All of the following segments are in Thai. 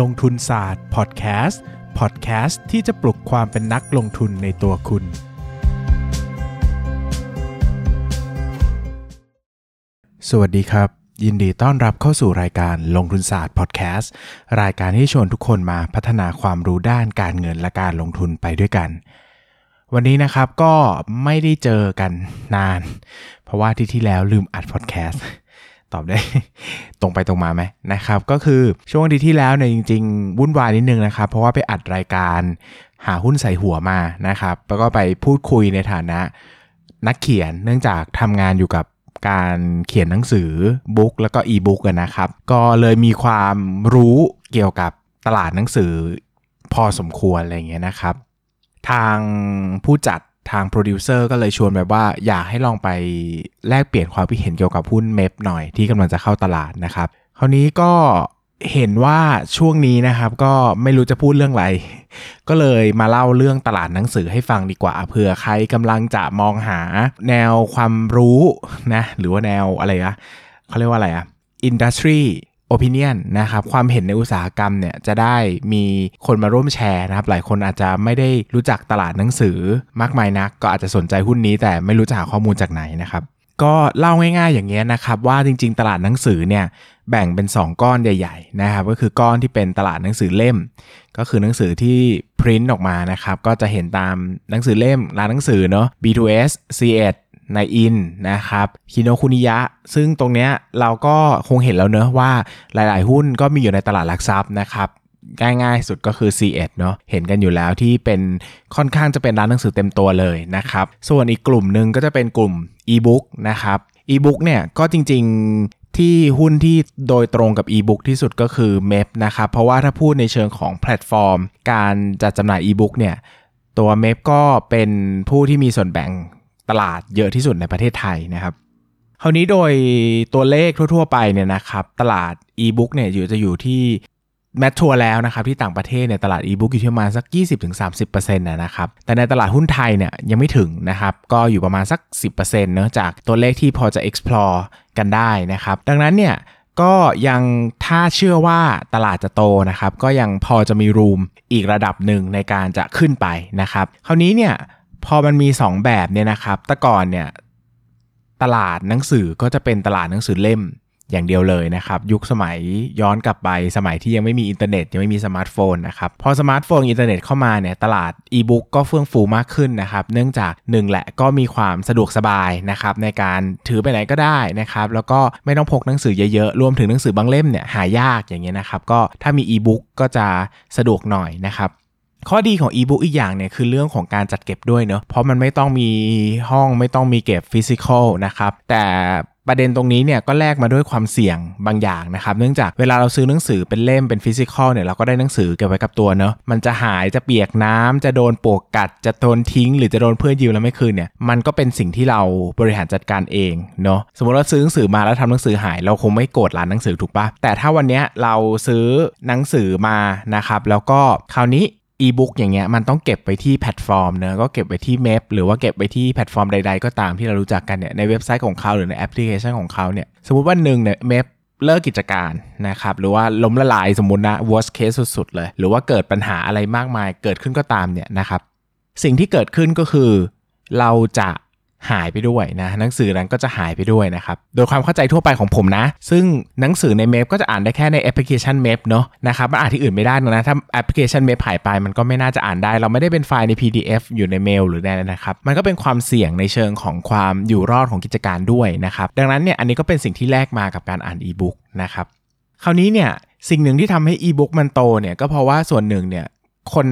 ลงทุนศาสตร์พอดแคสต์พอดแคสต์ที่จะปลุกความเป็นนักลงทุนในตัวคุณ สวัสดีครับ ยินดีต้อนรับเข้าสู่รายการลงทุนศาสตร์พอดแคสต์รายการที่ชวนทุกคนมาพัฒนาความรู้ด้านการเงินและการลงทุนไปด้วยกัน วันนี้นะครับก็ไม่ได้เจอกันนาน เพราะว่าที่ที่แล้วลืมอัดพอดแคสต์ ตอบได้ตรงไปตรงมาไหมนะครับ ก็คือช่วงทิตย์ที่แล้วเนี่ยจริง ๆ วุ่นวายนิดนึงนะครับ เพราะว่าไปอัดรายการหาหุ้นใส่หัวมานะครับ แล้วก็ไปพูดคุยในฐานะนักเขียนเนื่องจากทำงานอยู่กับการเขียนหนังสือ book แล้วก็อีบุ๊กนะครับ ก็เลยมีความรู้เกี่ยวกับตลาดหนังสือพอสมควรอะไรเงี้ยนะครับ ทางผู้จัด ทางโปรดิวเซอร์ก็เลยชวนแบบว่าอยากให้ลองไปแลกเปลี่ยนความคิดเห็นเกี่ยวกับหุ้นเมฟหน่อยที่กำลังจะเข้าตลาดนะครับ คราวนี้ก็เห็นว่าช่วงนี้นะครับก็ไม่รู้จะพูดเรื่องอะไร ก็เลยมาเล่าเรื่องตลาดหนังสือให้ฟังดีกว่าเผื่อใครกำลังจะมองหาแนวความรู้นะหรือว่าแนวอะไรอะเขาเรียกว่าอะไรอะ industry opinion นะครับความเห็นในอุตสาหกรรมเนี่ยจะได้มีคนมาร่วมแชร์นะครับ หลายคนอาจจะไม่ได้รู้จักตลาดหนังสือมากมายนัก ก็อาจจะสนใจหุ้นนี้ แต่ไม่รู้จะหาข้อมูลจากไหนนะครับ ก็เล่าง่ายๆอย่างเงี้ยนะครับ ว่าจริง ๆ ตลาดหนังสือเนี่ยแบ่งเป็น 2 ก้อนใหญ่ ๆ นะครับ ก็คือก้อนที่เป็นตลาดหนังสือเล่ม ก็คือหนังสือที่พริ้นออกมานะครับก็จะเห็นตามหนังสือเล่มร้านหนังสือเนาะ B2S C1 ในอินนะครับคิโนคุนิยะ ซึ่งตรงเนี้ยเราก็คงเห็นแล้วเนอะว่าหลาย ๆ หุ้นก็มีอยู่ในตลาดหลักทรัพย์นะครับง่ายๆสุดก็คือ C1 เนาะ เห็นกันอยู่แล้วที่เป็นค่อนข้างจะเป็นร้านหนังสือเต็มตัวเลยนะครับ ส่วนอีกกลุ่มหนึ่งก็จะเป็นกลุ่ม e-book นะครับ e-book เนี่ยก็จริงๆที่หุ้นที่โดยตรงกับ e-book ที่สุดก็คือ MEP นะครับ เพราะว่าถ้าพูดในเชิงของแพลตฟอร์ม การจัดจำหน่าย e-book เนี่ย ตัว MEP ก็เป็นผู้ที่มีส่วนแบ่ง ตลาดเยอะที่สุดในประเทศไทยนะครับคราวนี้โดยตัวเลขทั่ว ๆ ไปเนี่ยนะครับตลาด e-book เนี่ยอยู่จะอยู่ที่แมททัวร์แล้วนะครับที่ต่างประเทศเนี่ยตลาด e-book อยู่ที่ประมาณสัก 20-30%นะครับแต่ในตลาดหุ้นไทยเนี่ยยังไม่ถึงนะครับก็อยู่ประมาณสัก 10%เนอะจากตัวเลขที่พอจะ explore กันได้นะครับดังนั้นเนี่ยก็ยังถ้าเชื่อว่าตลาดจะโตนะครับก็ยังพอจะมีรูมอีกระดับหนึ่งในการจะขึ้นไปนะครับคราวนี้เนี่ย พอมันมี 2 แบบเนี่ยนะครับ แต่ก่อนเนี่ยตลาดหนังสือก็จะเป็นตลาดหนังสือเล่มอย่างเดียวเลยนะครับ ยุคสมัยย้อนกลับไปสมัยที่ยังไม่มีอินเทอร์เน็ตยังไม่มีสมาร์ทโฟนนะครับ พอสมาร์ทโฟนอินเทอร์เน็ตเข้ามาเนี่ยตลาดอีบุ๊กก็เฟื่องฟูมากขึ้นนะครับ เนื่องจากหนึ่งแหละก็มีความสะดวกสบายนะครับในการถือไปไหนก็ได้นะครับ แล้วก็ไม่ต้องพกหนังสือเยอะๆ รวมถึงหนังสือบางเล่มเนี่ยหายากอย่างเงี้ยนะครับ ก็ถ้ามีอีบุ๊กก็จะสะดวกหน่อยนะครับ ข้อดีของ e-book อีกอย่างเนี่ยคือเรื่องของการจัดเก็บด้วยเนาะเพราะมันไม่ต้องมีห้องไม่ต้องมีเก็บ physical นะครับแต่ประเด็นตรงนี้เนี่ยก็แลกมาด้วยความเสี่ยงบางอย่างนะครับเนื่องจากเวลาเราซื้อหนังสือเป็นเล่มเป็น physical เนี่ยเราก็ได้หนังสือเก็บไว้กับตัวเนาะมันจะหายจะเปียกน้ำจะโดนปลวกกัด จะโดนทิ้ง หรือจะโดนเพื่อนยืมแล้วไม่คืนเนี่ยมันก็เป็นสิ่งที่เราบริหารจัดการเองเนาะสมมติเราซื้อหนังสือมาแล้วทำหนังสือหาย เราคงไม่โกรธร้านหนังสือถูกปะแต่ถ้าวันนี้เราซื้อหนังสือมานะครับแล้วก็คราวนี้ อีบุ๊กอย่างเงี้ยมันต้องเก็บไปที่แพลตฟอร์มเนอะก็เก็บไปที่ MEB หรือว่าเก็บไปที่แพลตฟอร์มใด ๆ ก็ตามที่เรารู้จักกันเนี่ยในเว็บไซต์ของเขาหรือในแอปพลิเคชันของเขาเนี่ยสมมุติว่าหนึ่งเนี่ย MEB เลิกกิจการนะครับหรือว่าล้มละลายสมมุตินะ worst case สุดๆเลย หรือว่าเกิดปัญหาอะไรมากมายเกิดขึ้นก็ตามเนี่ยนะครับสิ่งที่เกิดขึ้นก็คือ เราจะ หายไปด้วยนะหนังสือนั้นก็จะหายไปด้วยนะครับโดยความเข้าใจทั่วไปของผมนะ ซึ่งหนังสือใน MEB ก็จะอ่านได้แค่ในแอปพลิเคชัน MEB เนาะนะครับมันอ่านที่อื่นไม่ได้นะถ้าแอปพลิเคชัน MEB หายไปมันก็ไม่น่าจะอ่านได้ เราไม่ได้เป็นไฟล์ใน PDF อยู่ในเมลหรือในนะครับมันก็เป็นความเสี่ยงในเชิงของความอยู่รอดของกิจการด้วยนะครับดังนั้นเนี่ยอันนี้ก็เป็นสิ่งที่แลกมากับการอ่านอีบุ๊กนะครับคราวนี้เนี่ยสิ่งหนึ่งที่ทำให้อีบุ๊กมันโตเนี่ยก็เพราะว่าส่วนหนึ่งเนี่ยคน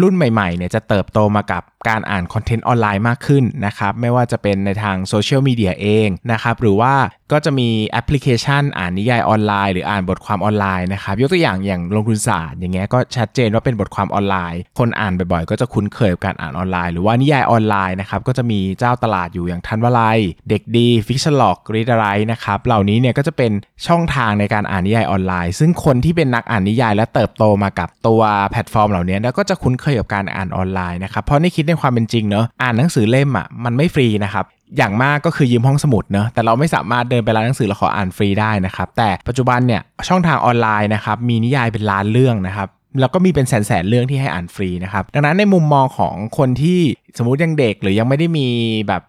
รุ่นใหม่ๆเนี่ยจะเติบโตมากับการอ่านคอนเทนต์ออนไลน์มากขึ้นนะครับไม่ว่าจะเป็นในทางโซเชียลมีเดียเองนะครับหรือว่าก็จะมีแอปพลิเคชัน อ่านนิยายออนไลน์ หรืออ่านบทความออนไลน์นะครับยกตัวอย่างอย่างลงทุนศาสตร์อย่างเงี้ยก็ชัดเจนว่าเป็นบทความออนไลน์ คนอ่านบ่อยๆ ก็จะคุ้นเคยกับการอ่านออนไลน์ หรือว่านิยายออนไลน์นะครับก็จะมีเจ้าตลาดอยู่อย่างธัญวลัย เด็กดี Fictionlog readAwrite นะครับเหล่านี้เนี่ยก็จะเป็นช่องทางในการอ่านนิยายออนไลน์ ซึ่งคนที่เป็นนักอ่านนิยายและเติบโตมากับตัวแพลตฟอร์มเหล่านี้แล้วก็จะคุ้นเคยกับการอ่านออนไลน์นะครับเพราะในคิดในความเป็นจริงเนอะอ่านหนังสือเล่มอะมันไม่ฟรีนะครับอย่างมากก็คือยืมห้องสมุดเนอะแต่เราไม่สามารถเดินไปร้านหนังสือแล้วขออ่านฟรีได้นะครับ แต่ปัจจุบันเนี่ยช่องทางออนไลน์นะครับมีนิยายเป็นล้านเรื่องนะครับแล้วก็มีเป็นแสนแสนเรื่องที่ให้อ่านฟรีนะครับดังนั้นในมุมมองของคนที่สมมุติยังเด็กหรือยังไม่ได้มีแบบ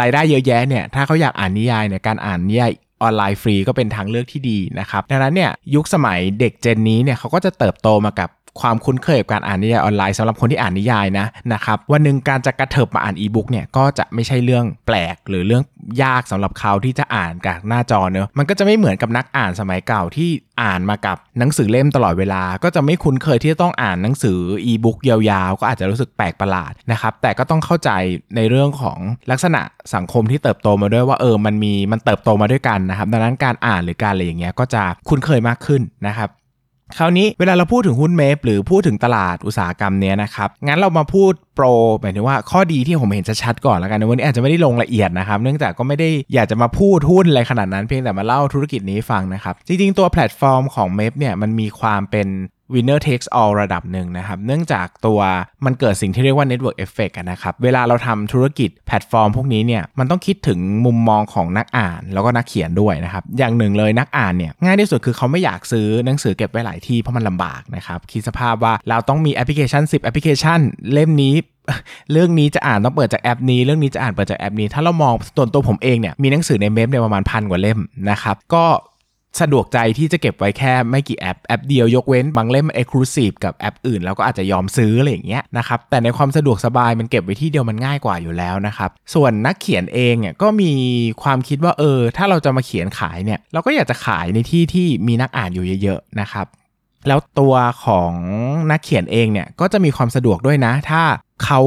รายได้เยอะแยะเนี่ยถ้าเขาอยากอ่านนิยายเนี่ยการอ่านนิยายออนไลน์ฟรีก็เป็นทางเลือกที่ดีนะครับดังนั้นเนี่ยยุคสมัยเด็กเจนนี้เนี่ยเขาก็จะเติบโตมากับ ความคุ้นเคยกับการอ่านนิยายออนไลน์สำหรับคนที่อ่านนิยายนะนะครับวันหนึ่งการจะกระเถิบมาอ่านอีบุ๊กเนี่ยก็จะไม่ใช่เรื่องแปลกหรือเรื่องยากสำหรับเขาที่จะอ่านกับหน้าจอเนอะมันก็จะไม่เหมือนกับนักอ่านสมัยเก่าที่อ่านมากับหนังสือเล่มตลอดเวลา ก็จะไม่คุ้นเคยที่จะต้องอ่านหนังสืออีบุ๊กยาวๆ ก็อาจจะรู้สึกแปลกประหลาดนะครับแต่ก็ต้องเข้าใจในเรื่องของลักษณะสังคมที่เติบโตมาด้วยว่าเออมันมีมันเติบโตมาด้วยกันนะครับดังนั้นการอ่านหรือการอะไรอย่างเงี้ยก็จะคุ้นเคยมากขึ้นนะครับ คราวนี้เวลาเราพูดถึงหุ้นเมฟหรือพูดถึงตลาดอุตสาหกรรมเนี้ยนะครับ งั้นเรามาพูดโปรหมายถึงว่าข้อดีที่ผมเห็นชัดๆก่อนแล้วกันวันนี้อาจจะไม่ได้ลงละเอียดนะครับ เนื่องจากก็ไม่ได้อยากจะมาพูดหุ้นอะไรขนาดนั้นเพียงแต่มาเล่าธุรกิจนี้ฟังนะครับ จริงๆ ตัวแพลตฟอร์มของเมฟเนี่ยมันมีความเป็น winner takes all ระดับหนึ่งนะครับ เนื่องจากตัวมันเกิดสิ่งที่เรียกว่า network effect นะครับ เวลาเราทำธุรกิจแพลตฟอร์มพวกนี้เนี่ย มันต้องคิดถึงมุมมองของนักอ่านแล้วก็นักเขียนด้วยนะครับ อย่างหนึ่งเลยนักอ่านเนี่ย ง่ายที่สุดคือเขาไม่อยากซื้อหนังสือเก็บไว้หลายที่เพราะมันลำบากนะครับ คิดสภาพว่าเราต้องมีแอปพลิเคชัน 10 แอปพลิเคชัน เล่มนี้เรื่องนี้จะอ่านต้องเปิดจากแอปนี้ เรื่องนี้จะอ่านเปิดจากแอปนี้ ถ้าเรามองตัวตัวผมเองเนี่ยมีหนังสือใน MEB เนี่ยประมาณพันกว่าเล่มนะครับก็ สะดวกใจที่จะเก็บไว้แค่ไม่กี่แอป แอปเดียวยกเว้นบางเล่ม Exclusive กับแอปอื่น แล้วก็อาจจะยอมซื้ออะไรอย่างเงี้ยนะครับแต่ในความสะดวกสบายมันเก็บไว้ที่เดียวมันง่ายกว่าอยู่แล้วนะครับส่วนนักเขียนเองเนี่ยก็มีความคิดว่าเออ ถ้าเราจะมาเขียนขายเนี่ยเราก็อยากจะขายในที่ที่มีนักอ่านอยู่เยอะๆนะครับแล้วตัวของนักเขียนเองเนี่ยก็จะมีความสะดวกด้วยนะ ถ้าเขา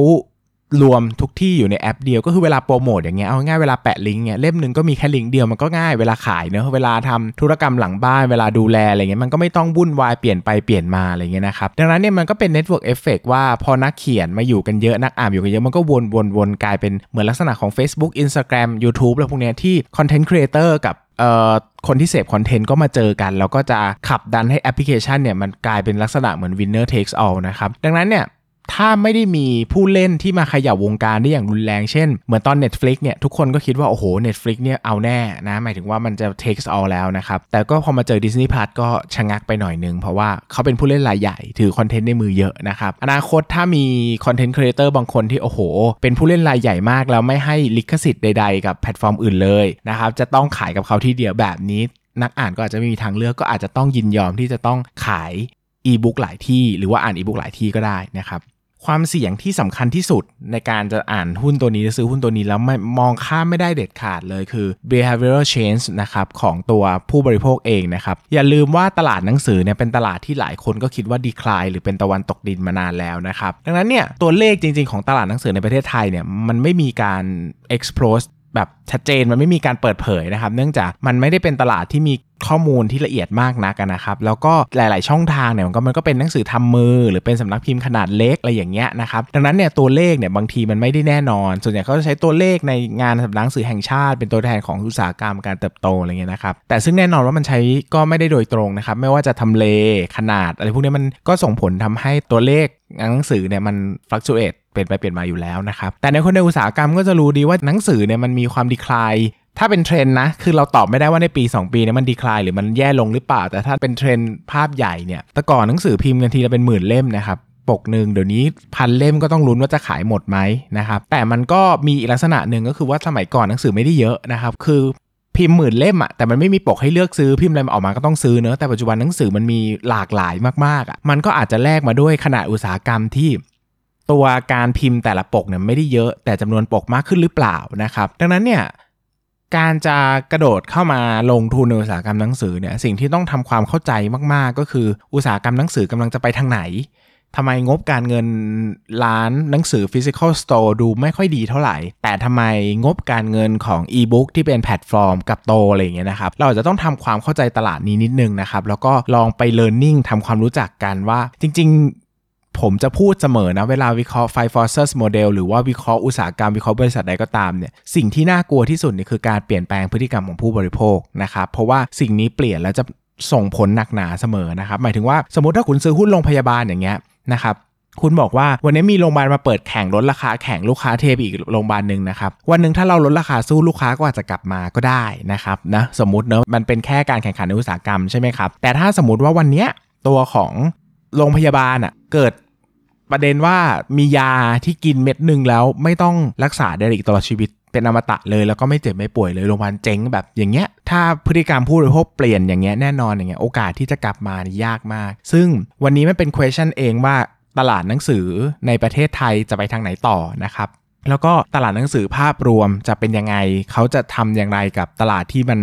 รวมทุกที่อยู่ในแอปเดียวก็คือเวลาโปรโมทอย่างเงี้ยเอาง่ายเวลาแปะลิงก์เนี่ยเล่มหนึ่งก็มีแค่ลิงก์เดียวมันก็ง่ายเวลาขายเนอะเวลาทำธุรกรรมหลังบ้านเวลาดูแลอะไรเงี้ยมันก็ไม่ต้องวุ่นวายเปลี่ยนไปเปลี่ยนมาอะไรเงี้ยนะครับดังนั้นเนี่ยมันก็เป็น network effect ว่าพอนักเขียนมาอยู่กันเยอะนักอ่านอยู่กันเยอะมันก็วนวนวนกลายเป็นเหมือนลักษณะของ Facebook Instagram YouTube แล้วพวกเนี้ยที่คอนเทนต์ครีเอเตอร์กับเอ่อคนที่เสพคอนเทนต์ก็มาเจอกัน แล้วก็จะขับดันให้แอปพลิเคชันเนี่ยมันกลายเป็นลักษณะเหมือน winner takes all นะครับดังนั้นเนี่ย ถ้าไม่ได้มีผู้เล่นที่มาขยับวงการได้อย่างรุนแรง เช่น เหมือนตอน Netflix เนี่ย ทุกคนก็คิดว่า โอ้โห Netflix เนี่ยเอาแน่นะ หมายถึงว่ามันจะ takes all แล้วนะครับ แต่ก็พอมาเจอ Disney Plus ก็ชะงักไปหน่อยนึง เพราะว่าเขาเป็นผู้เล่นรายใหญ่ ถือคอนเทนต์ในมือเยอะนะครับ อนาคตถ้ามีคอนเทนต์ครีเอเตอร์บางคนที่ โอ้โห เป็นผู้เล่นรายใหญ่มาก แล้วไม่ให้ลิขสิทธิ์ใด ๆ กับแพลตฟอร์มอื่นเลยนะครับจะต้องขายกับเขาที่เดียวแบบนี้ นักอ่านก็อาจจะไม่มีทางเลือกก็อาจจะต้องยินยอมที่จะต้องขายอีบุ๊กหลายที่หรือว่าอ่านอีบุ๊กหลายที่ก็ได้นะครับ ความเสี่ยงที่สำคัญที่สุดในการจะอ่านหุ้นตัวนี้จะซื้อหุ้นตัวนี้แล้วไม่มองข้ามไม่ได้เด็ดขาดเลยคือ behavioral change นะครับของตัวผู้บริโภคเองนะครับ อย่าลืมว่าตลาดหนังสือเนี่ยเป็นตลาดที่หลายคนก็คิดว่า decline หรือเป็นตะวันตกดินมานานแล้วนะครับ ดังนั้นเนี่ยตัวเลขจริงๆของตลาดหนังสือในประเทศไทยเนี่ยมันไม่มีการ expose แบบชัดเจนมันไม่มีการเปิดเผยนะครับ เนื่องจากมันไม่ได้เป็นตลาดที่มีข้อมูลที่ละเอียดมากนักนะครับ แล้วก็หลาย ๆ ช่องทางเนี่ยมันก็มันก็เป็นหนังสือทำมือ หรือเป็นสำนักพิมพ์ขนาดเล็กอะไรอย่างเงี้ยนะครับดังนั้นเนี่ยตัวเลขเนี่ยบางทีมันไม่ได้แน่นอน ส่วนใหญ่เขาจะใช้ตัวเลขในงานสำนักสือแห่งชาติ เป็นตัวแทนของอุตสาหกรรมการเติบโตอะไรเงี้ยนะครับแต่ซึ่งแน่นอนว่ามันใช้ก็ไม่ได้โดยตรงนะครับไม่ว่าจะทำเลขนาดอะไรพวกนี้มันก็ส่งผลทำให้ตัวเลขหนังสือเนี่ยมัน fluctuate เปลี่ยนไปเปลี่ยนมาอยู่แล้วนะครับ แต่ในคนในอุตสาหกรรมก็จะรู้ดีว่าหนังสือเนี่ยมันมีความ decline ถ้าเป็นเทรนนะ คือเราตอบไม่ได้ว่าในปี 2 ปีนี้มัน decline หรือมันแย่ลงหรือเปล่า แต่ถ้าเป็นเทรนภาพใหญ่เนี่ย แต่ก่อนหนังสือพิมพ์กันทีละเป็นหมื่นเล่มนะครับ ปกหนึ่งเดี๋ยวนี้พันเล่มก็ต้องลุ้นว่าจะขายหมดไหมนะครับ แต่มันก็มีลักษณะหนึ่งก็คือว่าสมัยก่อนหนังสือไม่ได้เยอะนะครับ คือพิมพ์หมื่นเล่มอะแต่มันไม่มีปกให้เลือกซื้อพิมพ์อะไรมาออกมาก็ต้องซื้อเนอะแต่ปัจจุบันหนังสือมันมีหลากหลายมากๆอะมันก็อาจจะแลกมาด้วยขนาดอุตสาหกรรมที่ ตัวการพิมพ์แต่ละปกเนี่ยไม่ได้เยอะแต่จำนวนปกมากขึ้นหรือเปล่านะครับ ดังนั้นเนี่ยการจะกระโดดเข้ามาลงทุนในอุตสาหกรรมหนังสือเนี่ยสิ่งที่ต้องทำความเข้าใจมากๆ ก็คืออุตสาหกรรมหนังสือกำลังจะไปทางไหนทำไมงบการเงินร้านหนังสือ physical store ดูไม่ค่อยดีเท่าไหร่ แต่ทำไมงบการเงินของอีบุ๊กที่เป็นแพลตฟอร์มกับโตอะไรอย่างเงี้ยนะครับ เราจะต้องทำความเข้าใจตลาดนี้นิดนึงนะครับ แล้วก็ลองไปเรียนรู้ทำความรู้จักกันว่าจริง ผมจะพูดเสมอนะ เวลาวิเคราะห์ Five Forces Model หรือว่าวิเคราะห์อุตสาหกรรม วิเคราะห์บริษัทใดก็ตามเนี่ยสิ่งที่น่ากลัวที่สุดนี่คือการเปลี่ยนแปลงพฤติกรรมของผู้บริโภคนะครับเพราะว่าสิ่งนี้เปลี่ยนแล้วจะส่งผลหนักหนาเสมอนะครับหมายถึงว่าสมมติถ้าคุณซื้อหุ้นโรงพยาบาลอย่างเงี้ยนะครับคุณบอกว่าวันนี้มีโรงพยาบาลมาเปิดแข่งลดราคาแข่งลูกค้าเทปอีกโรงพยาบาลหนึ่งนะครับวันหนึ่งถ้าเราลดราคาสู้ลูกค้าก็อาจจะกลับมาก็ได้นะครับนะสมมติเนอะมันเป็นแค่การแข่งขันในอุตสาหกรรมใช่ไหมครับแต่ถ้าสมมติว่าวันนี้ตัวของโรงพยาบาลอะเกิด ประเด็นว่ามียาที่กินเม็ดหนึ่งแล้วไม่ต้องรักษาได้อีกตลอดชีวิต เป็นอมตะเลยแล้วก็ไม่เจ็บไม่ป่วยเลยโรงพยาบาลเจ๊งแบบอย่างเงี้ยถ้าพฤติกรรมผู้บริโภคเปลี่ยนอย่างเงี้ยแน่นอนอย่างเงี้ยโอกาสที่จะกลับมานี่ยากมาก ซึ่งวันนี้มันเป็น question เองว่าตลาดหนังสือในประเทศไทยจะไปทางไหนต่อนะครับแล้วก็ตลาดหนังสือภาพรวมจะเป็นยังไง เขาจะทำอย่างไรกับตลาดที่มัน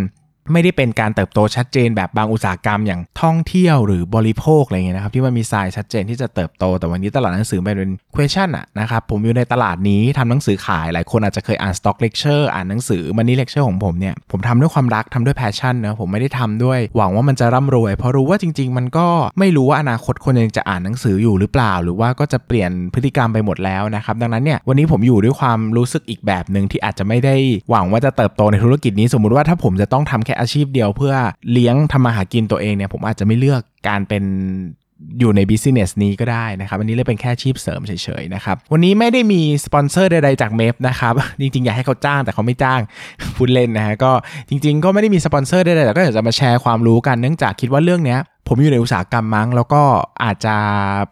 ไม่ได้เป็นการเติบโตชัดเจนแบบบางอุตสาหกรรมอย่างท่องเที่ยวหรือบริโภคอะไรเงี้ยนะครับที่มันมีทรายชัดเจนที่จะเติบโต แต่วันนี้ตลาดหนังสือเป็น question อะนะครับผมอยู่ในตลาดนี้ทำหนังสือขายหลายคนอาจจะเคยอ่าน stock lecture อ่านหนังสือมันนี่ lecture ของผมเนี่ยผมทำด้วยความรักทำด้วย passion นะผมไม่ได้ทำด้วย หวังว่ามันจะร่ำรวย เพราะรู้ว่าจริง ๆ มันก็ไม่รู้ว่าอนาคตคนยังจะอ่านหนังสืออยู่หรือเปล่า หรือว่าก็จะเปลี่ยนพฤติกรรมไปหมดแล้วนะครับดังนั้นเนี่ยวันนี้ผมอยู่ด้วยความรู้สึกอีกแบบหนึ่งที่อาจจะไม่ได้หวังว่าจะเติบโตในธุรกิจนี้สมมุติว่าถ้าผมจะต้องทำแค่อาชีพเดียวเพื่อเลี้ยงทำมาหากินตัวเองเนี่ยผมอาจจะไม่เลือกการเป็นอยู่ใน business นี้ก็ได้นะครับวันนี้เลยเป็นแค่อาชีพเสริมเฉยๆนะครับ วันนี้ไม่ได้มีสปอนเซอร์ใดๆจาก MEB นะครับ จริงๆ อยากให้เขาจ้างแต่เขาไม่จ้างพูดเล่นนะฮะก็จริงๆ ก็ไม่ได้มีสปอนเซอร์ใดๆแต่ก็อยากจะมาแชร์ความรู้กันเนื่องจากคิดว่าเรื่องเนี้ยผมอยู่ในอุตสาหกรรมมั้ง แล้วก็อาจจะ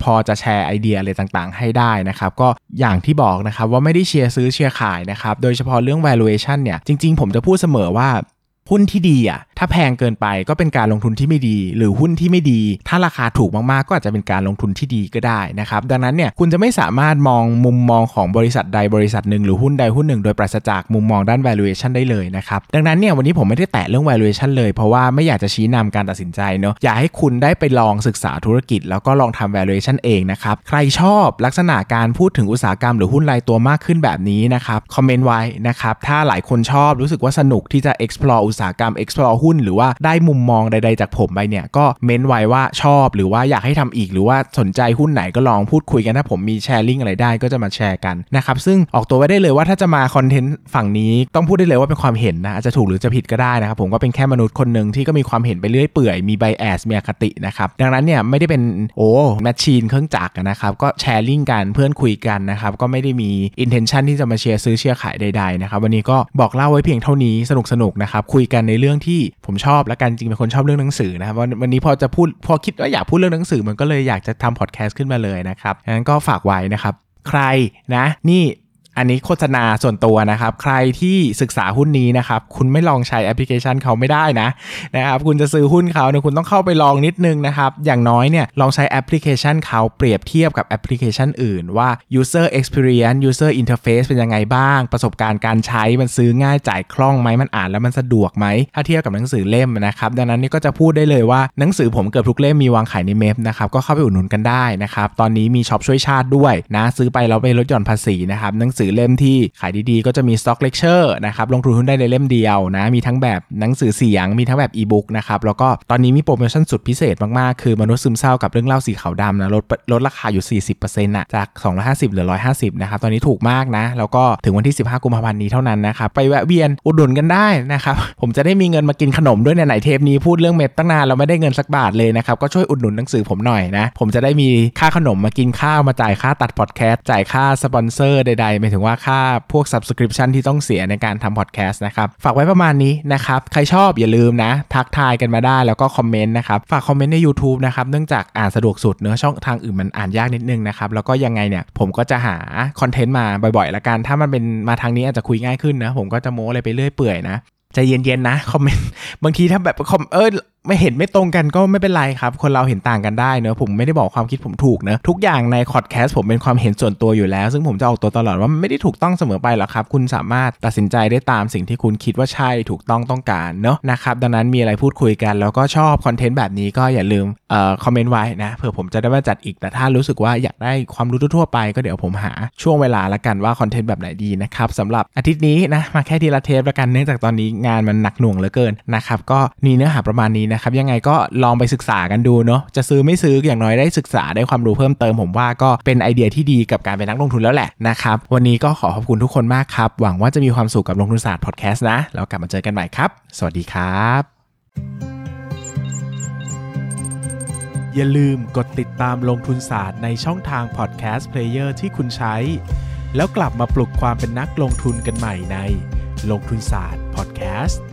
พอจะแชร์ไอเดียอะไรต่างๆ ให้ได้นะครับ ก็อย่างที่บอกนะครับว่าไม่ได้เชียร์ซื้อเชียร์ขายนะครับ โดยเฉพาะเรื่อง valuation เนี่ย จริงๆ ผมจะพูดเสมอว่า หุ้นที่ดีอะถ้าแพงเกินไปก็เป็นการลงทุนที่ไม่ดี หรือหุ้นที่ไม่ดี ถ้าราคาถูกมากๆ ก็อาจจะเป็นการลงทุนที่ดีก็ได้นะครับ ดังนั้นเนี่ยคุณจะไม่สามารถมองมุมมองของบริษัทใดบริษัทหนึ่งหรือหุ้นใดหุ้นหนึ่งโดยปราศจากมุมมองด้าน valuation ได้เลยนะครับ ดังนั้นเนี่ยวันนี้ผมไม่ได้แตะเรื่อง valuation เลย เพราะว่าไม่อยากจะชี้นำการตัดสินใจเนาะอยากให้คุณได้ไปลองศึกษาธุรกิจ แล้วก็ลองทำ valuation เองนะครับใครชอบลักษณะการพูดถึงอุตสาหกรรมหรือหุ้นรายตัวมากขึ้นแบบนี้นะครับคอมเมนต์ไว้นะครับถ้าหลายคนชอบรู้สึกว่าสนุกที่จะ explore อุตสาหกรรม explore หุ้นหรือว่าได้มุมมองใด ๆ จากผมไปเนี่ยก็เม้นไว้ว่าชอบหรือว่าอยากให้ทำอีก หรือว่าสนใจหุ้นไหนก็ลองพูดคุยกันถ้าผมมี sharing อะไรได้ก็จะมาแชร์กันนะครับซึ่งออกตัวไว้ได้เลยว่าถ้าจะมาคอนเทนต์ฝั่งนี้ต้องพูดได้เลยว่าเป็นความเห็นนะอาจจะถูกหรือจะผิดก็ได้นะครับผมก็เป็นแค่มนุษย์คนหนึ่งที่ก็มีความเห็นไปเรื่อยเปื่อยมี bias มีอคตินะครับดังนั้นเนี่ยไม่ได้เป็นโอ้ machine เครื่องจักรนะครับก็ sharing กันเพื่อนคุยกันนะครับก็ไม่ได้มีintention ที่จะมาเชียร์ซื้อเชียร์ขายใดๆนะครับวันนี้ก็บอกเล่าไว้เพียงเท่านี้สนุกๆนะครับคุยกันในเรื่องที่ ผมชอบและกันจริงเป็นคนชอบเรื่องหนังสือนะครับวันวันนี้พอจะพูดพอคิดว่าอยากพูดเรื่องหนังสือมันก็เลยอยากจะทำพอดแคสต์ขึ้นมาเลยนะครับงั้นก็ฝากไว้นะครับ ใครนะ นี่ อันนี้โฆษณาส่วนตัวนะครับ ใครที่ศึกษาหุ้นนี้นะครับ คุณไม่ลองใช้แอปพลิเคชันเขาไม่ได้นะนะครับ คุณจะซื้อหุ้นเขาเนี่ยคุณต้องเข้าไปลองนิดนึงนะครับ อย่างน้อยเนี่ยลองใช้แอปพลิเคชันเขาเปรียบเทียบกับแอปพลิเคชันอื่นว่า user experience user interface เป็นยังไงบ้าง ประสบการณ์การใช้มันซื้อง่ายจ่ายคล่องไหมมันอ่านแล้วมันสะดวกไหม ถ้าเทียบกับหนังสือเล่มนะครับ ดังนั้นนี่ก็จะพูดได้เลยว่าหนังสือผมเกือบทุกเล่มมีวางขายใน MEB นะครับ ก็เข้าไปอุดหนุนกันได้นะครับ ตอนนี้มีช็อปช่วยชาติด้วยนะ ซื้อไปแล้วไปลดหย่อนภาษีนะครับหนังสือเล่มที่ขายดีๆ ก็จะมี Stock Lecture นะครับลงทุนหุ้นได้ในเล่มเดียวนะมีทั้งแบบหนังสือเสียง มีทั้งแบบอีบุ๊กนะครับแล้วก็ตอนนี้มีโปรโมชั่นสุดพิเศษมากๆ คือมนุษย์ซึมเศร้ากับเรื่องเล่าสีขาวดำนะลดลดราคาอยู่ 40%นะจาก 250เหลือ 150นะครับตอนนี้ถูกมากนะแล้วก็ถึงวันที่ 15 กุมภาพันธ์นี้เท่านั้นนะครับไปแวะเวียนอุดหนุนกันได้นะครับผมจะได้มีเงินมากินขนมด้วยในไหนเทปนี้พูดเรื่อง MEB ตั้งนานเราไม่ได้เงินสักบาทเลยนะครับก็ช่วยอุดหนุนหนังสือผมหน่อยนะผมจะได้มีค่าขนมมากินข้าวมาจ่ายค่าตัดพอดแคสต์จ่ายค่าสปอนเซอร์ใดๆหมายถึงว่าค่าพวก subscription ที่ต้องเสียในการทำพอดแคสต์นะครับ ฝากไว้ประมาณนี้นะครับ ใครชอบอย่าลืมนะ ทักทายกันมาได้แล้วก็คอมเมนต์นะครับ ฝากคอมเมนต์ใน YouTube นะครับ เนื่องจากอ่านสะดวกสุดเนอะช่องทางอื่นมันอ่านยากนิดนึงนะครับ แล้วก็ยังไงเนี่ย ผมก็จะหาคอนเทนต์มาบ่อยๆละกัน ถ้ามันเป็นมาทางนี้อาจจะคุยง่ายขึ้นนะ ผมก็จะโม้อะไรไปเรื่อยเปื่อยนะใจเย็นๆนะคอมเมนต์บางทีถ้าแบบคอมเออ ไม่เห็นไม่ตรงกันก็ไม่เป็นไรครับ คนเราเห็นต่างกันได้เนอะผมไม่ได้บอกความคิดผมถูกเนอะทุกอย่างในคอร์ดแคสต์ผมเป็นความเห็นส่วนตัวอยู่แล้ว ซึ่งผมจะออกตัวตลอดว่ามันไม่ได้ถูกต้องเสมอไปหรอกครับ คุณสามารถตัดสินใจได้ตามสิ่งที่คุณคิดว่าใช่ถูกต้องต้องการเนอะนะครับดังนั้นมีอะไรพูดคุยกัน แล้วก็ชอบคอนเทนต์แบบนี้ก็อย่าลืมเอ่อคอมเมนต์ไว้นะเผื่อผมจะได้มาจัดอีกแต่ถ้ารู้สึกว่าอยากได้ความรู้ทั่วไปก็เดี๋ยวผมหาช่วงเวลาละกันว่าคอนเทนต์แบบไหนดีนะครับสำหรับอาทิตย์นี้นะมาแค่ทีละเทปละกันเนื่องจากตอนนี้งานมันหนักหน่วงเหลือเกินนะครับก็มีเนื้อหาประมาณนี้นะครับ ยังไงก็ลองไปศึกษากันดูเนาะจะซื้อไม่ซื้ออย่างน้อยได้ศึกษาได้ความรู้เพิ่มเติมผมว่าก็เป็นไอเดียที่ดีกับการเป็นนักลงทุนแล้วแหละนะครับวันนี้ก็ขอขอบคุณทุกคนมากครับ หวังว่าจะมีความสุขกับลงทุนศาสตร์พอดแคสต์นะแล้วกลับมาเจอกันใหม่ครับ สวัสดีครับ อย่าลืมกดติดตามลงทุนศาสตร์ในช่องทางพอดแคสต์เพลเยอร์ที่คุณใช้ แล้วกลับมาปลุกความเป็นนักลงทุนกันใหม่ในลงทุนศาสตร์พอดแคสต์